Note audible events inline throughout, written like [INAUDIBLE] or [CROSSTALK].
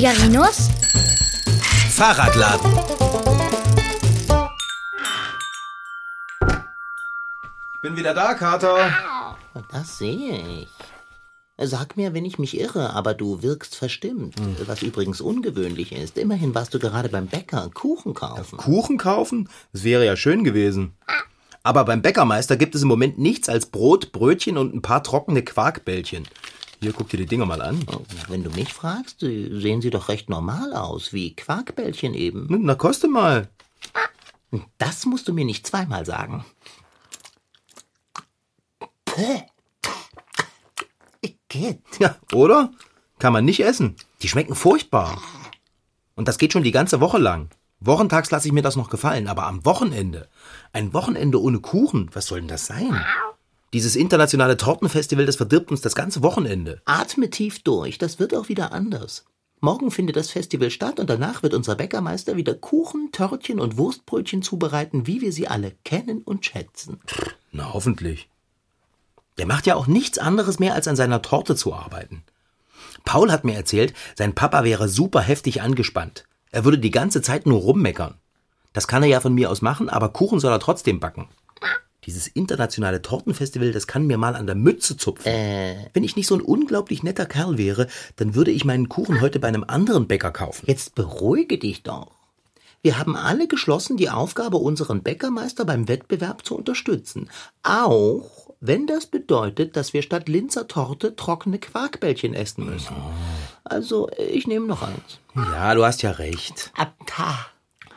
Figarinos Fahrradladen. Ich bin wieder da, Kater. Das sehe ich. Sag mir, wenn ich mich irre, aber du wirkst verstimmt. Was übrigens ungewöhnlich ist. Immerhin warst du gerade beim Bäcker Kuchen kaufen. Kuchen kaufen? Das wäre ja schön gewesen. Aber beim Bäckermeister gibt es im Moment nichts als Brot, Brötchen und ein paar trockene Quarkbällchen. Hier, guck dir die Dinger mal an. Oh, Wenn du mich fragst, sehen sie doch recht normal aus, wie Quarkbällchen eben. Na, koste mal. Das musst du mir nicht zweimal sagen. Päh. Igitt. Ja, oder? Kann man nicht essen. Die schmecken furchtbar. Und das geht schon die ganze Woche lang. Wochentags lasse ich mir das noch gefallen, aber am Wochenende. Ein Wochenende ohne Kuchen, was soll denn das sein? Dieses internationale Tortenfestival, das verdirbt uns das ganze Wochenende. Atme tief durch, das wird auch wieder anders. Morgen findet das Festival statt und danach wird unser Bäckermeister wieder Kuchen, Törtchen und Wurstbrötchen zubereiten, wie wir sie alle kennen und schätzen. Na, hoffentlich. Der macht ja auch nichts anderes mehr, als an seiner Torte zu arbeiten. Paul hat mir erzählt, sein Papa wäre super heftig angespannt. Er würde die ganze Zeit nur rummeckern. Das kann er ja von mir aus machen, aber Kuchen soll er trotzdem backen. Dieses internationale Tortenfestival, das kann mir mal an der Mütze zupfen. Wenn ich nicht so ein unglaublich netter Kerl wäre, dann würde ich meinen Kuchen heute bei einem anderen Bäcker kaufen. Jetzt beruhige dich doch. Wir haben alle geschlossen, die Aufgabe, unseren Bäckermeister beim Wettbewerb zu unterstützen. Auch wenn das bedeutet, dass wir statt Linzer Torte trockene Quarkbällchen essen müssen. Also, ich nehme noch eins. Ja, du hast ja recht. Abta.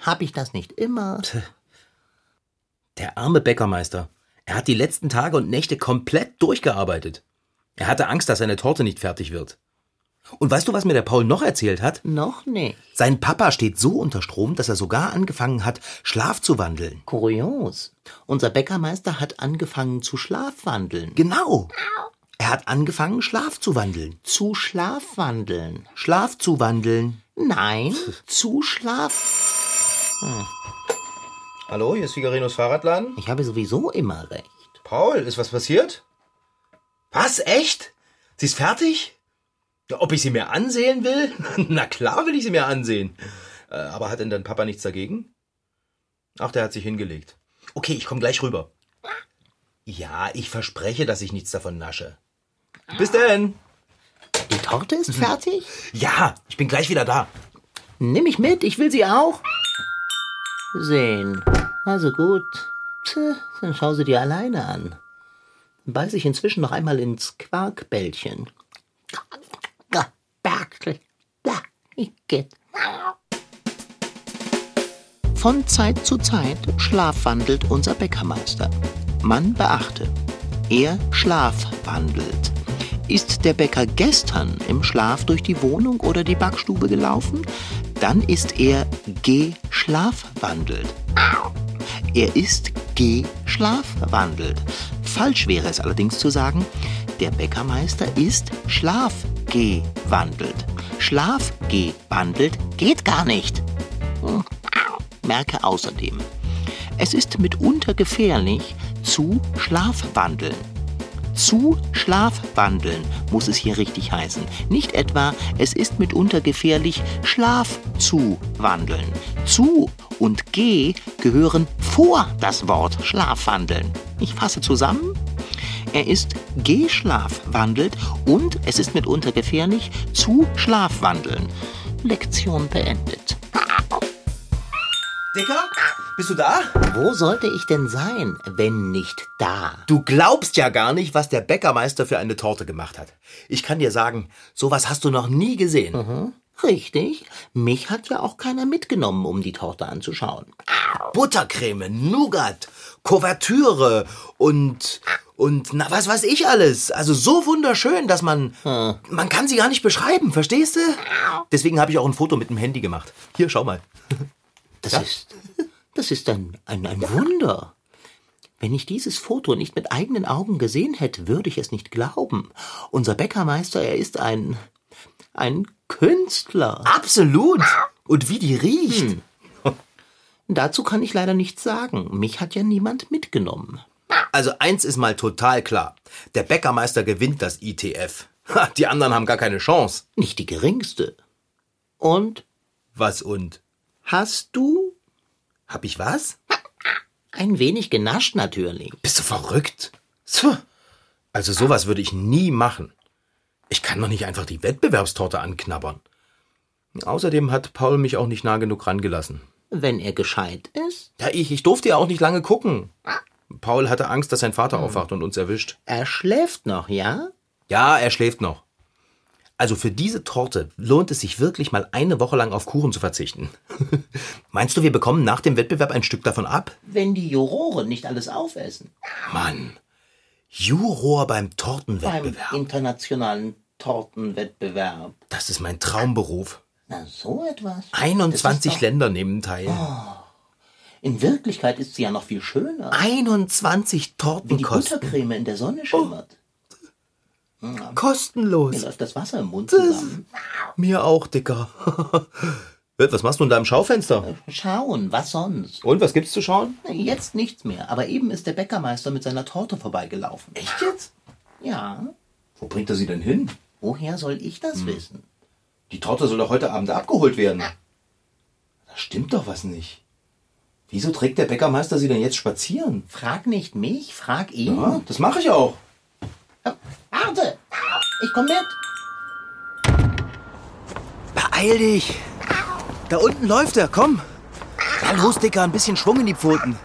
Hab ich das nicht immer? Der arme Bäckermeister. Er hat die letzten Tage und Nächte komplett durchgearbeitet. Er hatte Angst, dass seine Torte nicht fertig wird. Und weißt du, was mir der Paul noch erzählt hat? Noch nicht. Sein Papa steht so unter Strom, dass er sogar angefangen hat, Schlaf zu wandeln. Kurios. Unser Bäckermeister hat angefangen zu schlafwandeln. Genau. Er hat angefangen, Schlaf zu wandeln. Zu schlafwandeln. Schlaf zu wandeln. Nein, [LAUGHS] zu Schlaf. Hallo, hier ist Figarinos Fahrradladen. Ich habe sowieso immer recht. Paul, ist was passiert? Was, echt? Sie ist fertig? Ob ich sie mir ansehen will? [LAUGHS] Na klar will ich sie mir ansehen. Äh, aber hat denn dein Papa nichts dagegen? Ach, der hat sich hingelegt. Okay, ich komme gleich rüber. Ja, ich verspreche, dass ich nichts davon nasche. Bis denn. Die Torte ist fertig? [LAUGHS] Ja, ich bin gleich wieder da. Nimm mich mit, ich will sie auch. Sehen. Also gut. Tja, dann schau sie dir alleine an. Beiß ich inzwischen noch einmal ins Quarkbällchen. Von Zeit zu Zeit schlafwandelt unser Bäckermeister. Man beachte, er schlafwandelt. Ist der Bäcker gestern im Schlaf durch die Wohnung oder die Backstube gelaufen, dann ist er geschlafwandelt. Er ist geschlafwandelt. Falsch wäre es allerdings zu sagen, der Bäckermeister ist schlafgewandelt. Schlafgewandelt geht gar nicht. Hm. Merke außerdem, es ist mitunter gefährlich zu Schlafwandeln. Zu Schlafwandeln muss es hier richtig heißen. Nicht etwa, es ist mitunter gefährlich, Schlaf zu wandeln. Zu und G gehören vor das Wort Schlafwandeln. Ich fasse zusammen. Er ist geschlafwandelt und es ist mitunter gefährlich zu Schlafwandeln. Lektion beendet. Dicker, bist du da? Wo sollte ich denn sein, wenn nicht da? Du glaubst ja gar nicht, was der Bäckermeister für eine Torte gemacht hat. Ich kann dir sagen, sowas hast du noch nie gesehen. Richtig, mich hat ja auch keiner mitgenommen, um die Torte anzuschauen. Buttercreme, Nougat, Kuvertüre und und na was weiß ich alles. Also so wunderschön, dass man man kann sie gar nicht beschreiben, verstehst du? Deswegen habe ich auch ein Foto mit dem Handy gemacht. Hier, schau mal. Das ist, das ist ein, ein, ein Wunder. Wenn ich dieses Foto nicht mit eigenen Augen gesehen hätte, würde ich es nicht glauben. Unser Bäckermeister, er ist ein, ein Künstler. Absolut. Und wie die riecht. Dazu kann ich leider nichts sagen. Mich hat ja niemand mitgenommen. Also eins ist mal total klar. Der Bäckermeister gewinnt das ITF. Die anderen haben gar keine Chance. Nicht die geringste. Und? Was und? Hast du? Hab ich was? Ein wenig genascht natürlich. Bist du verrückt? So. Also sowas würde ich nie machen. Ich kann doch nicht einfach die Wettbewerbstorte anknabbern. Außerdem hat Paul mich auch nicht nah genug rangelassen. Wenn er gescheit ist? Ja, ich, ich durfte ja auch nicht lange gucken. Paul hatte Angst, dass sein Vater aufwacht und uns erwischt. Er schläft noch, ja? Ja, er schläft noch. Also für diese Torte lohnt es sich wirklich mal eine Woche lang auf Kuchen zu verzichten. [LAUGHS] Meinst du, wir bekommen nach dem Wettbewerb ein Stück davon ab? Wenn die Juroren nicht alles aufessen. Mann, Juror beim Beim Tortenwettbewerb. internationalen Tortenwettbewerb. Das ist mein Traumberuf. Na, so etwas. 21 Das ist Länder nehmen teil. doch, in Wirklichkeit ist sie ja noch viel schöner. 21 Wie die Tortenkosten. Buttercreme in der Sonne schimmert. Mir Kostenlos. läuft das Wasser im Mund zusammen. Mir auch, Dicker. [LAUGHS] Was machst du in deinem Schaufenster? Schauen, was sonst? Und, was gibt's zu schauen? Jetzt nichts mehr, aber eben ist der Bäckermeister mit seiner Torte vorbeigelaufen. Echt jetzt? Ja, Wo bringt er sie denn hin? woher soll ich das wissen? Die Torte soll doch heute Abend abgeholt werden. Da stimmt doch was nicht. Wieso trägt der Bäckermeister sie denn jetzt spazieren? Frag nicht mich, frag ihn. Ja, das mache ich auch. Warte, ich komm mit. Beeil dich. Da unten läuft er, komm. Na los, Dicker, ein bisschen Schwung in die Pfoten.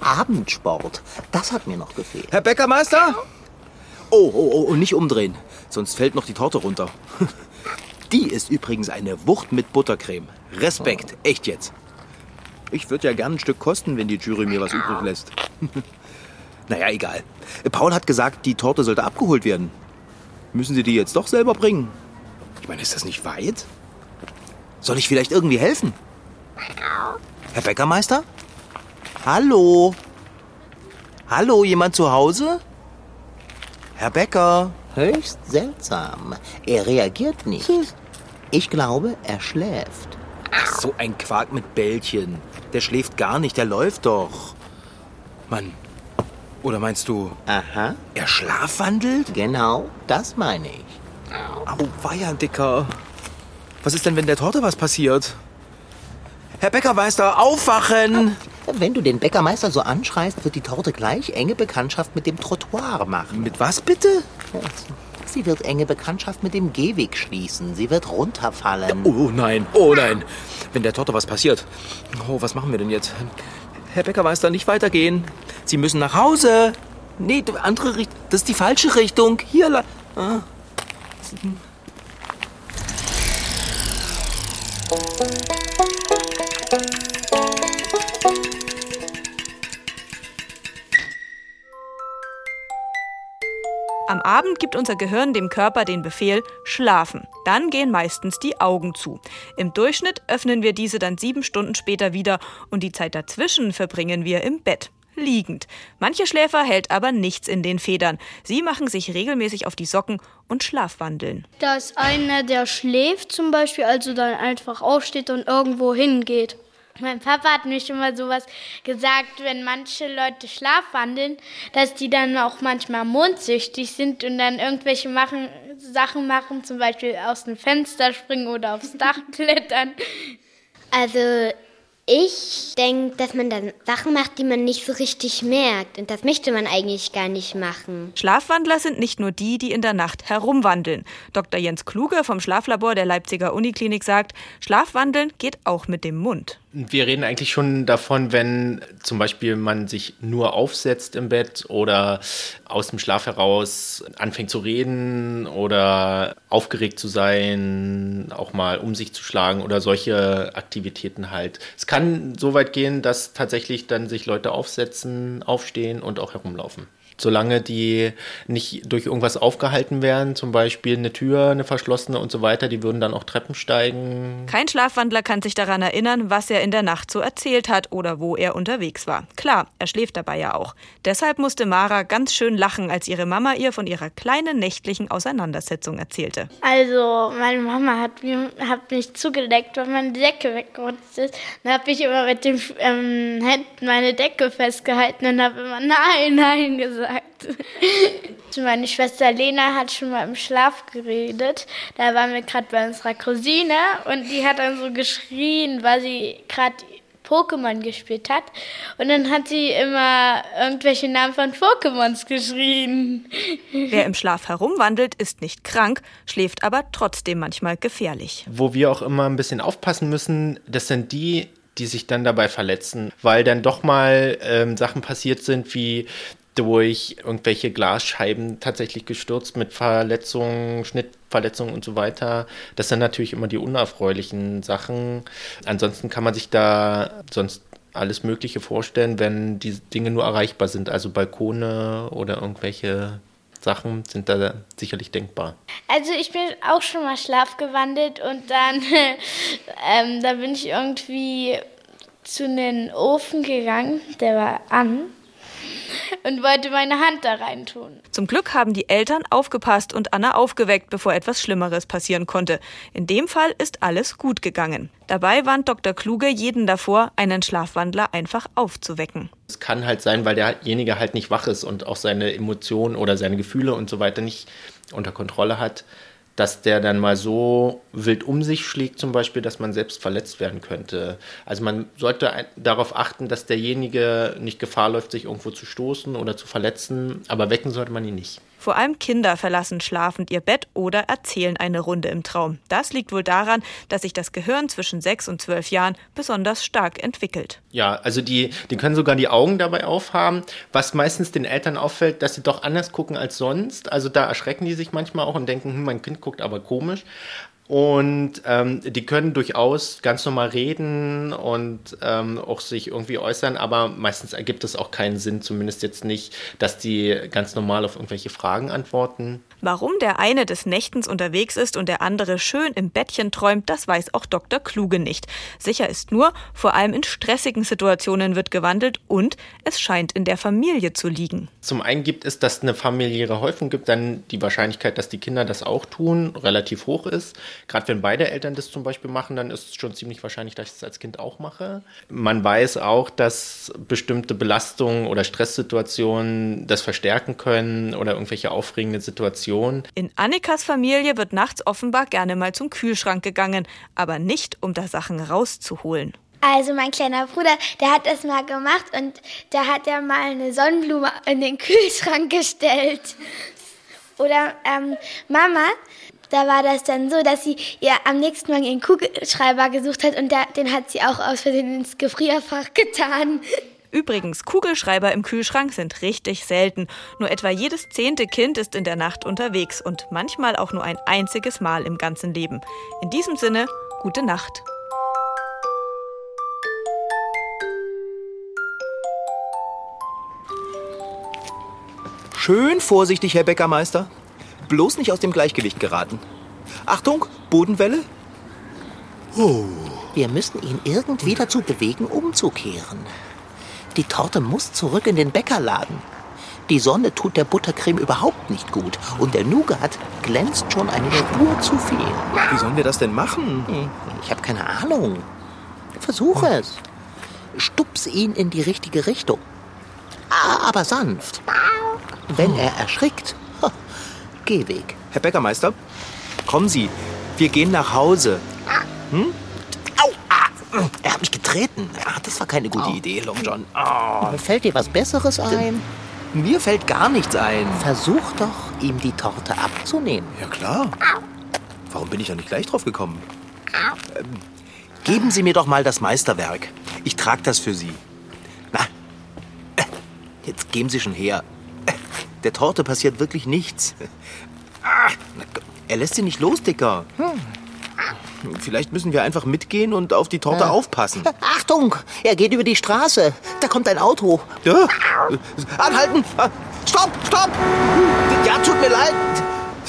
Abendsport, das hat mir noch gefehlt. Herr Bäckermeister? Oh, oh, oh, und nicht umdrehen, sonst fällt noch die Torte runter. [LAUGHS] Die ist übrigens eine Wucht mit Buttercreme. Respekt, echt jetzt. Ich würde ja gern ein Stück kosten, wenn die Jury mir was übrig lässt. [LAUGHS] naja, egal. Paul hat gesagt, die Torte sollte abgeholt werden. Müssen Sie die jetzt doch selber bringen? Ich meine, ist das nicht weit? Soll ich vielleicht irgendwie helfen? Herr Bäckermeister? Hallo? Hallo, jemand zu Hause? Herr Bäcker? Höchst seltsam. Er reagiert nicht. Ich glaube, er schläft. Ach, so ein Quark mit Bällchen. Der schläft gar nicht, der läuft doch. Mann. Oder meinst du, Aha, er schlafwandelt? genau, das meine ich. Au, weia, Dicker. Was ist denn, wenn der Torte was passiert? Herr Bäckermeister, aufwachen! Wenn du den Bäckermeister so anschreist, wird die Torte gleich enge Bekanntschaft mit dem Trottoir machen. Mit was bitte? Sie wird enge Bekanntschaft mit dem Gehweg schließen. Sie wird runterfallen. Oh nein, oh nein. Wenn der Torte was passiert. Oh, was machen wir denn jetzt? Herr Bäckermeister, nicht weitergehen. Sie müssen nach Hause. Nee, andere Richtung. Das ist die falsche Richtung. Hier. Ah. Am Abend gibt unser Gehirn dem Körper den Befehl Schlafen. Dann gehen meistens die Augen zu. Im Durchschnitt öffnen wir diese dann sieben Stunden später wieder und die Zeit dazwischen verbringen wir im Bett. Liegend. Manche Schläfer hält aber nichts in den Federn. Sie machen sich regelmäßig auf die Socken und schlafwandeln. dass einer, der schläft zum Beispiel, also dann einfach aufsteht und irgendwo hingeht. Mein Papa hat schon mal sowas gesagt, wenn manche Leute schlafwandeln, dass die dann auch manchmal mondsüchtig sind und dann irgendwelche machen, Sachen machen, zum Beispiel aus dem Fenster springen oder aufs Dach [LAUGHS] klettern. Also ich denke, dass man dann Sachen macht, die man nicht so richtig merkt. Und das möchte man eigentlich gar nicht machen. Schlafwandler sind nicht nur die, die in der Nacht herumwandeln. Dr. Jens Kluge vom Schlaflabor der Leipziger Uniklinik sagt, Schlafwandeln geht auch mit dem Mund. Wir reden eigentlich schon davon, wenn zum Beispiel man sich nur aufsetzt im Bett oder aus dem Schlaf heraus anfängt zu reden oder aufgeregt zu sein, auch mal um sich zu schlagen oder solche Aktivitäten halt. Es kann so weit gehen, dass tatsächlich dann sich Leute aufsetzen, aufstehen und auch herumlaufen. Solange die nicht durch irgendwas aufgehalten werden, zum Beispiel eine Tür, eine verschlossene und so weiter, die würden dann auch Treppen steigen, Kein Schlafwandler kann sich daran erinnern, was er in der Nacht so erzählt hat oder wo er unterwegs war. Klar, er schläft dabei ja auch. Deshalb musste Mara ganz schön lachen, als ihre Mama ihr von ihrer kleinen nächtlichen Auseinandersetzung erzählte. Also, meine Mama hat, mir, hat mich zugedeckt, weil meine Decke weggerutscht ist. Dann habe ich immer mit den ähm, Händen meine Decke festgehalten und habe immer Nein, Nein gesagt. Gesagt. [LAUGHS] Meine Schwester Lena hat schon mal im Schlaf geredet. Da waren wir gerade bei unserer Cousine und die hat dann so geschrien, weil sie gerade Pokémon gespielt hat. Und dann hat sie immer irgendwelche Namen von Pokémons geschrien. [LAUGHS] Wer im Schlaf herumwandelt, ist nicht krank, schläft aber trotzdem manchmal gefährlich. Wo wir auch immer ein bisschen aufpassen müssen, das sind die, die sich dann dabei verletzen, weil dann doch mal ähm, Sachen passiert sind, wie durch irgendwelche Glasscheiben tatsächlich gestürzt mit Verletzungen, Schnittverletzungen und so weiter. Das sind natürlich immer die unerfreulichen Sachen. Ansonsten kann man sich da sonst alles Mögliche vorstellen, wenn die Dinge nur erreichbar sind. Also Balkone oder irgendwelche Sachen sind da sicherlich denkbar. Also ich bin auch schon mal schlafgewandelt und dann [LAUGHS] ähm, da bin ich irgendwie zu einem Ofen gegangen, der war an und wollte meine Hand da rein tun. Zum Glück haben die Eltern aufgepasst und Anna aufgeweckt, bevor etwas Schlimmeres passieren konnte. In dem Fall ist alles gut gegangen. Dabei warnt Dr. Kluge jeden davor, einen Schlafwandler einfach aufzuwecken. Es kann halt sein, weil derjenige halt nicht wach ist und auch seine Emotionen oder seine Gefühle und so weiter nicht unter Kontrolle hat, dass der dann mal so wild um sich schlägt, zum Beispiel, dass man selbst verletzt werden könnte. Also man sollte darauf achten, dass derjenige nicht Gefahr läuft, sich irgendwo zu stoßen oder zu verletzen, aber wecken sollte man ihn nicht. Vor allem Kinder verlassen schlafend ihr Bett oder erzählen eine Runde im Traum. Das liegt wohl daran, dass sich das Gehirn zwischen sechs und zwölf Jahren besonders stark entwickelt. Ja, also die, die können sogar die Augen dabei aufhaben, was meistens den Eltern auffällt, dass sie doch anders gucken als sonst. Also da erschrecken die sich manchmal auch und denken, hm, mein Kind guckt aber komisch. Und ähm, die können durchaus ganz normal reden und ähm, auch sich irgendwie äußern, aber meistens ergibt es auch keinen Sinn, zumindest jetzt nicht, dass die ganz normal auf irgendwelche Fragen antworten. Warum der eine des Nächtens unterwegs ist und der andere schön im Bettchen träumt, das weiß auch Dr. Kluge nicht. Sicher ist nur, vor allem in stressigen Situationen wird gewandelt und es scheint in der Familie zu liegen. Zum einen gibt es, dass eine familiäre Häufung gibt, dann die Wahrscheinlichkeit, dass die Kinder das auch tun, relativ hoch ist. Gerade wenn beide Eltern das zum Beispiel machen, dann ist es schon ziemlich wahrscheinlich, dass ich es als Kind auch mache. Man weiß auch, dass bestimmte Belastungen oder Stresssituationen das verstärken können oder irgendwelche aufregende Situationen Situation. In Annikas Familie wird nachts offenbar gerne mal zum Kühlschrank gegangen, aber nicht, um da Sachen rauszuholen. Also mein kleiner Bruder, der hat das mal gemacht und da hat er mal eine Sonnenblume in den [LAUGHS] Kühlschrank gestellt. Oder ähm, Mama, da war das dann so, dass sie ihr am nächsten Morgen ihren Kugelschreiber gesucht hat und der, den hat sie auch aus Versehen ins Gefrierfach getan. [LAUGHS] Übrigens, Kugelschreiber im Kühlschrank sind richtig selten. Nur etwa jedes zehnte Kind ist in der Nacht unterwegs und manchmal auch nur ein einziges Mal im ganzen Leben. In diesem Sinne, gute Nacht. Schön vorsichtig, Herr Bäckermeister. Bloß nicht aus dem Gleichgewicht geraten. Achtung, Bodenwelle. Oh. Wir müssen ihn irgendwie dazu bewegen, umzukehren. Die Torte muss zurück in den Bäckerladen. Die Sonne tut der Buttercreme überhaupt nicht gut und der Nougat glänzt schon eine Spur zu viel. Wie sollen wir das denn machen? Ich habe keine Ahnung. Versuche es. Stups ihn in die richtige Richtung. Aber sanft. Wenn er erschrickt, geh weg. Herr Bäckermeister, kommen Sie. Wir gehen nach Hause. Hm? Ah, er hat mich getreten. Ach, das war keine gute oh. Idee, Long John. Oh. Fällt dir was Besseres ein? Mir fällt gar nichts ein. Versuch doch, ihm die Torte abzunehmen. Ja, klar. Warum bin ich da nicht gleich drauf gekommen? Ähm, geben Sie mir doch mal das Meisterwerk. Ich trage das für Sie. Na, jetzt geben Sie schon her. Der Torte passiert wirklich nichts. Er lässt sie nicht los, Dicker. Hm. Vielleicht müssen wir einfach mitgehen und auf die Torte äh. aufpassen. [LAUGHS] Achtung, er geht über die Straße. Da kommt ein Auto. Ja. Anhalten! Stopp, stopp! Ja, tut mir leid.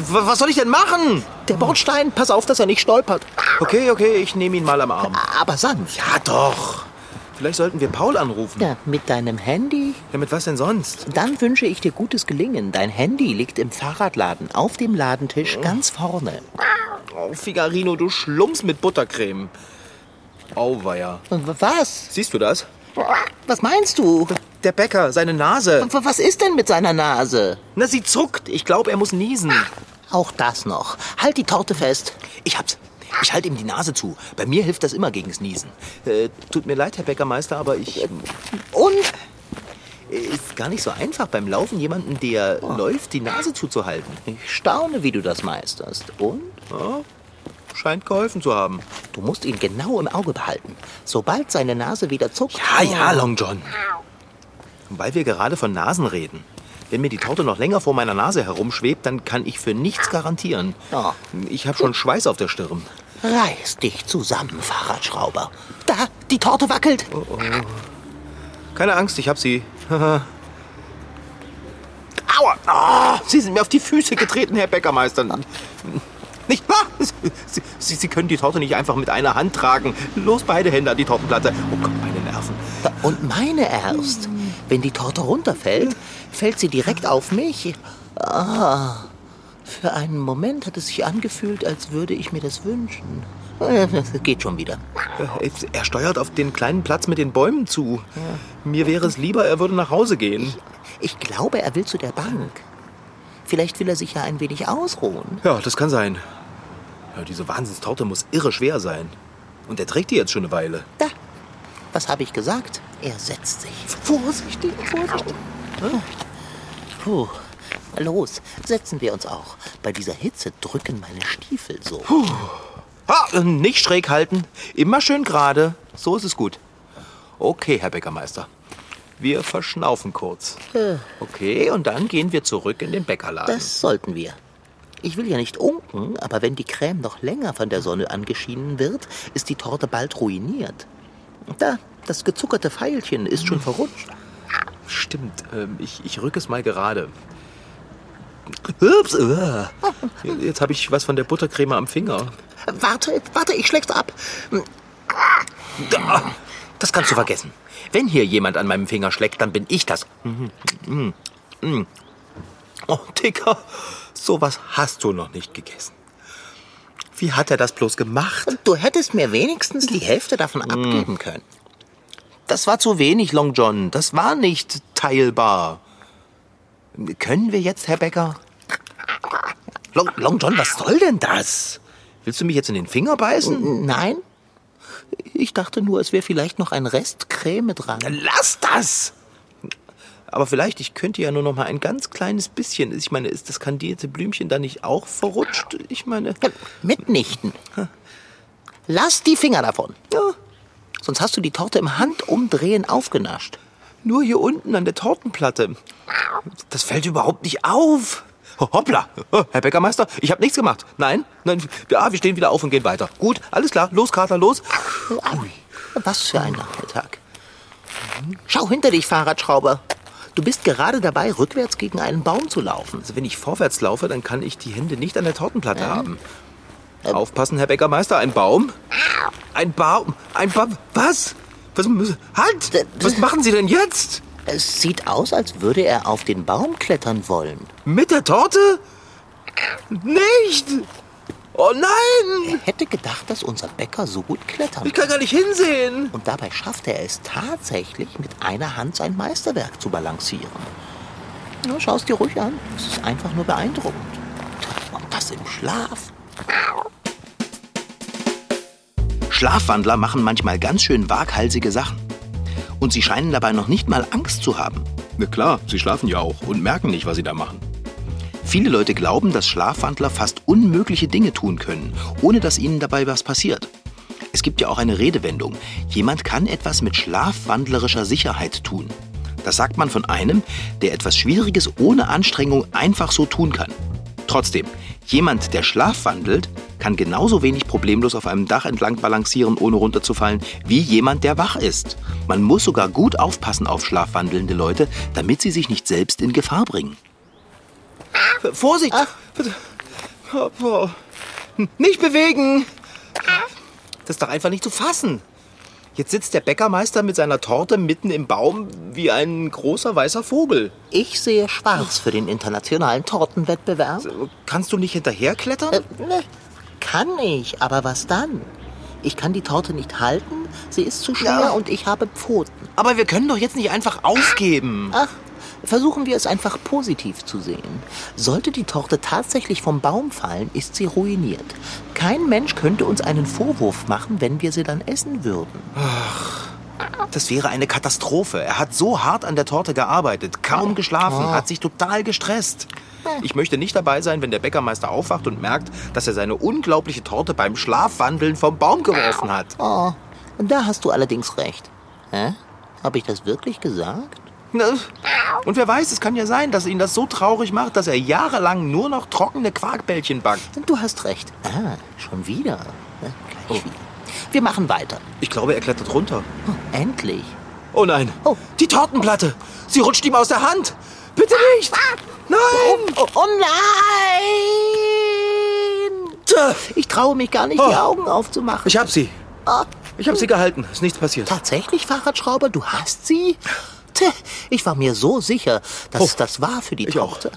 Was soll ich denn machen? Der Bordstein, pass auf, dass er nicht stolpert. Okay, okay, ich nehme ihn mal am Arm. Aber sanft. Ja, doch. Vielleicht sollten wir Paul anrufen. Ja, mit deinem Handy? Ja, mit was denn sonst? Dann wünsche ich dir gutes Gelingen. Dein Handy liegt im Fahrradladen auf dem Ladentisch ganz vorne. Oh, Figarino, du schlummst mit Buttercreme. Auweia. Was? Siehst du das? Was meinst du? Der Bäcker, seine Nase. Was ist denn mit seiner Nase? Na, sie zuckt. Ich glaube, er muss niesen. Auch das noch. Halt die Torte fest. Ich hab's. Ich halte ihm die Nase zu. Bei mir hilft das immer gegens Niesen. Äh, tut mir leid, Herr Bäckermeister, aber ich... Und? Ist gar nicht so einfach, beim Laufen jemanden, der läuft, die Nase zuzuhalten. Ich staune, wie du das meisterst. Und? Scheint geholfen zu haben. Du musst ihn genau im Auge behalten. Sobald seine Nase wieder zuckt. Ja, ja, Long John. Und weil wir gerade von Nasen reden. Wenn mir die Torte noch länger vor meiner Nase herumschwebt, dann kann ich für nichts garantieren. Ja. Ich habe schon Schweiß auf der Stirn. Reiß dich zusammen, Fahrradschrauber. Da, die Torte wackelt. Keine Angst, ich hab sie. [LAUGHS] Aua! Ah, sie sind mir auf die Füße getreten, Herr Bäckermeister. Nicht wahr? Sie, sie, sie können die Torte nicht einfach mit einer Hand tragen. Los, beide Hände an die Tortenplatte. Oh Gott, meine Nerven. Und meine erst. Wenn die Torte runterfällt, fällt sie direkt auf mich. Ah, für einen Moment hat es sich angefühlt, als würde ich mir das wünschen. Äh, [LAUGHS] Geht schon wieder. Äh, Er steuert auf den kleinen Platz mit den Bäumen zu. Mir wäre es lieber, er würde nach Hause gehen. Ich glaube, er will zu der Bank. Vielleicht will er sich ja ein wenig ausruhen. Ja, das kann sein. Ja, diese Wahnsinnstorte muss irre schwer sein. Und er trägt die jetzt schon eine Weile. Da, was habe ich gesagt? Er setzt sich. Vorsichtig, vorsichtig. Puh. Los, setzen wir uns auch. Bei dieser Hitze drücken meine Stiefel so. Ha, äh, nicht schräg halten. Immer schön gerade. So ist es gut. Okay, Herr Bäckermeister. Wir verschnaufen kurz. Okay, und dann gehen wir zurück in den Bäckerladen. Das sollten wir. Ich will ja nicht unken, aber wenn die Creme noch länger von der Sonne angeschienen wird, ist die Torte bald ruiniert. Da, das gezuckerte Pfeilchen ist schon verrutscht. Stimmt, ähm, ich, ich rück es mal gerade. Ups, uah. Jetzt habe ich was von der Buttercreme am Finger. Warte, warte, ich schläg's ab. Da, Das kannst du vergessen. Wenn hier jemand an meinem Finger schlägt, dann bin ich das. Oh, Dicker, sowas hast du noch nicht gegessen. Wie hat er das bloß gemacht? Du hättest mir wenigstens die Hälfte davon abgeben können. Das war zu wenig, Long John. Das war nicht teilbar. Können wir jetzt, Herr Becker? Long, Long John, was soll denn das? Willst du mich jetzt in den Finger beißen? Nein? Ich dachte nur, es wäre vielleicht noch ein Rest Creme dran. Lass das! Aber vielleicht, ich könnte ja nur noch mal ein ganz kleines bisschen. Ich meine, ist das kandierte Blümchen da nicht auch verrutscht? Ich meine. Mitnichten. Lass die Finger davon. Ja, Sonst hast du die Torte im Handumdrehen aufgenascht. Nur hier unten an der Tortenplatte. Das fällt überhaupt nicht auf. Hoppla, Herr Bäckermeister, ich habe nichts gemacht. Nein, nein, ja, wir stehen wieder auf und gehen weiter. Gut, alles klar, los, Kater, los. Was für ein Nachmittag. Schau hinter dich, Fahrradschrauber. Du bist gerade dabei, rückwärts gegen einen Baum zu laufen. Also wenn ich vorwärts laufe, dann kann ich die Hände nicht an der Tortenplatte haben. Aufpassen, Herr Bäckermeister, ein Baum? Ein Baum? Ein Baum? Was? Was. Halt! Was machen Sie denn jetzt? Es sieht aus, als würde er auf den Baum klettern wollen. Mit der Torte? Nicht! Oh nein! Er hätte gedacht, dass unser Bäcker so gut klettern Ich kann gar nicht hinsehen. Und dabei schafft er es tatsächlich, mit einer Hand sein Meisterwerk zu balancieren. Na, schau es dir ruhig an. Es ist einfach nur beeindruckend. Und das im Schlaf. Schlafwandler machen manchmal ganz schön waghalsige Sachen. Und sie scheinen dabei noch nicht mal Angst zu haben. Na klar, sie schlafen ja auch und merken nicht, was sie da machen. Viele Leute glauben, dass Schlafwandler fast unmögliche Dinge tun können, ohne dass ihnen dabei was passiert. Es gibt ja auch eine Redewendung. Jemand kann etwas mit schlafwandlerischer Sicherheit tun. Das sagt man von einem, der etwas Schwieriges ohne Anstrengung einfach so tun kann. Trotzdem, jemand, der schlafwandelt, kann genauso wenig problemlos auf einem Dach entlang balancieren, ohne runterzufallen, wie jemand, der wach ist. Man muss sogar gut aufpassen auf schlafwandelnde Leute, damit sie sich nicht selbst in Gefahr bringen. Vorsicht! Nicht bewegen! Das ist doch einfach nicht zu fassen. Jetzt sitzt der Bäckermeister mit seiner Torte mitten im Baum wie ein großer weißer Vogel. Ich sehe schwarz für den internationalen Tortenwettbewerb. Kannst du nicht hinterherklettern? Äh, ne, kann ich, aber was dann? Ich kann die Torte nicht halten, sie ist zu schwer Ja. und ich habe Pfoten. Aber wir können doch jetzt nicht einfach aufgeben. Ach, versuchen wir es einfach positiv zu sehen. Sollte die Torte tatsächlich vom Baum fallen, ist sie ruiniert. Kein Mensch könnte uns einen Vorwurf machen, wenn wir sie dann essen würden. Das wäre eine Katastrophe. Er hat so hart an der Torte gearbeitet, kaum geschlafen, hat sich total gestresst. Ich möchte nicht dabei sein, wenn der Bäckermeister aufwacht und merkt, dass er seine unglaubliche Torte beim Schlafwandeln vom Baum geworfen hat. Oh, da hast du allerdings recht. Hä? Habe ich das wirklich gesagt? Na, Und wer weiß, es kann ja sein, dass ihn das so traurig macht, dass er jahrelang nur noch trockene Quarkbällchen backt. Du hast recht. Ah, schon wieder. Gleich wieder. Wir machen weiter. Ich glaube, er klettert runter. Oh, endlich. Oh nein. Oh. Die Tortenplatte. Sie rutscht ihm aus der Hand. Bitte nicht. Nein. Oh, oh nein! Tja, Ich traue mich gar nicht, die Oh. Augen aufzumachen. Ich hab sie. Ah, Ich hab sie gehalten. Ist nichts passiert. tatsächlich, Fahrradschrauber, du hast sie? Tja, ich war mir so sicher, dass Oh. das war für die Ich auch. Torte.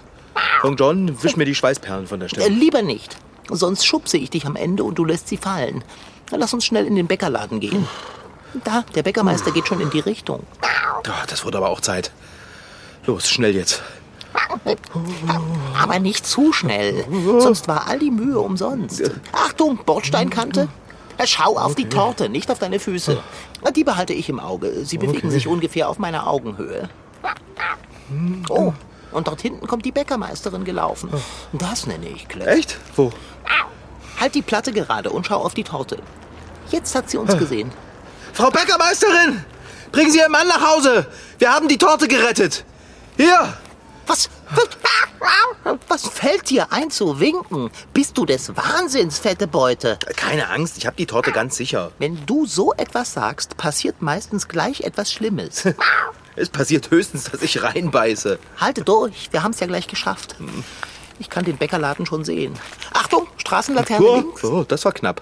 Long John, wisch mir die Schweißperlen von der Äh, Stirn. lieber nicht. Sonst schubse ich dich am Ende und du lässt sie fallen. Lass uns schnell in den Bäckerladen gehen. Da, der Bäckermeister geht schon in die Richtung. Das wird aber auch Zeit. Los, schnell jetzt. Aber nicht zu schnell, sonst war all die Mühe umsonst. Achtung, Bordsteinkante. Äh, Schau auf die Torte, nicht auf deine Füße. Die behalte ich im Auge. Sie bewegen sich ungefähr auf meiner Augenhöhe. Oh, und dort hinten kommt die Bäckermeisterin gelaufen. Das nenne ich Glück. Echt? Wo? Halt die Platte gerade und schau auf die Torte. Jetzt hat sie uns gesehen. Frau Bäckermeisterin! Bringen Sie Ihren Mann nach Hause! Wir haben die Torte gerettet! Hier! Was, was, was fällt dir ein zu winken? Bist du des Wahnsinns, fette Beute? Keine Angst, ich habe die Torte ganz sicher. Wenn du so etwas sagst, passiert meistens gleich etwas Schlimmes. [LAUGHS] Es passiert höchstens, dass ich reinbeiße. Halte durch, wir haben es ja gleich geschafft. Ich kann den Bäckerladen schon sehen. Achtung, Straßenlaterne Oh, links. oh, das war knapp.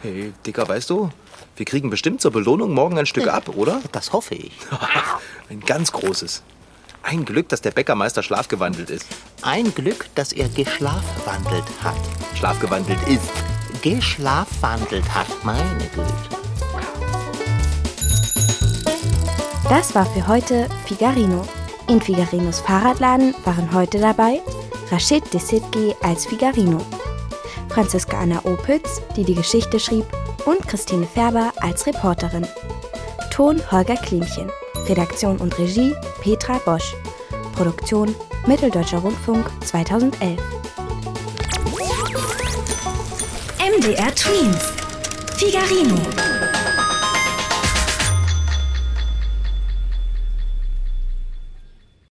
Hey, Dicker, weißt du, wir kriegen bestimmt zur Belohnung morgen ein Stück ab, oder? Das hoffe ich. [LAUGHS] Ein ganz großes. Ein Glück, dass der Bäckermeister schlafgewandelt ist. Ein Glück, dass er geschlafwandelt hat. Schlafgewandelt ist. Geschlafwandelt hat, meine Güte. Das war für heute Figarino. In Figarinos Fahrradladen waren heute dabei Rashid Desitgi als Figarino, Franziska Anna Opitz, die die Geschichte schrieb, und Christine Färber als Reporterin. Ton Holger Klimchen. Redaktion und Regie Petra Bosch. Produktion Mitteldeutscher Rundfunk 2011. MDR Twins. Figarino.